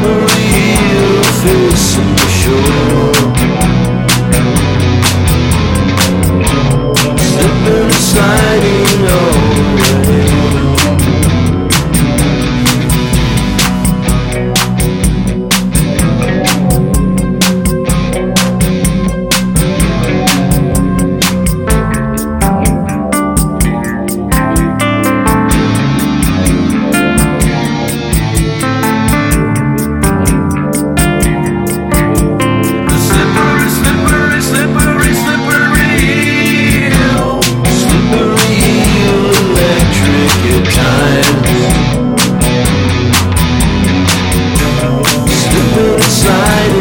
memory of fish sure. the shore outside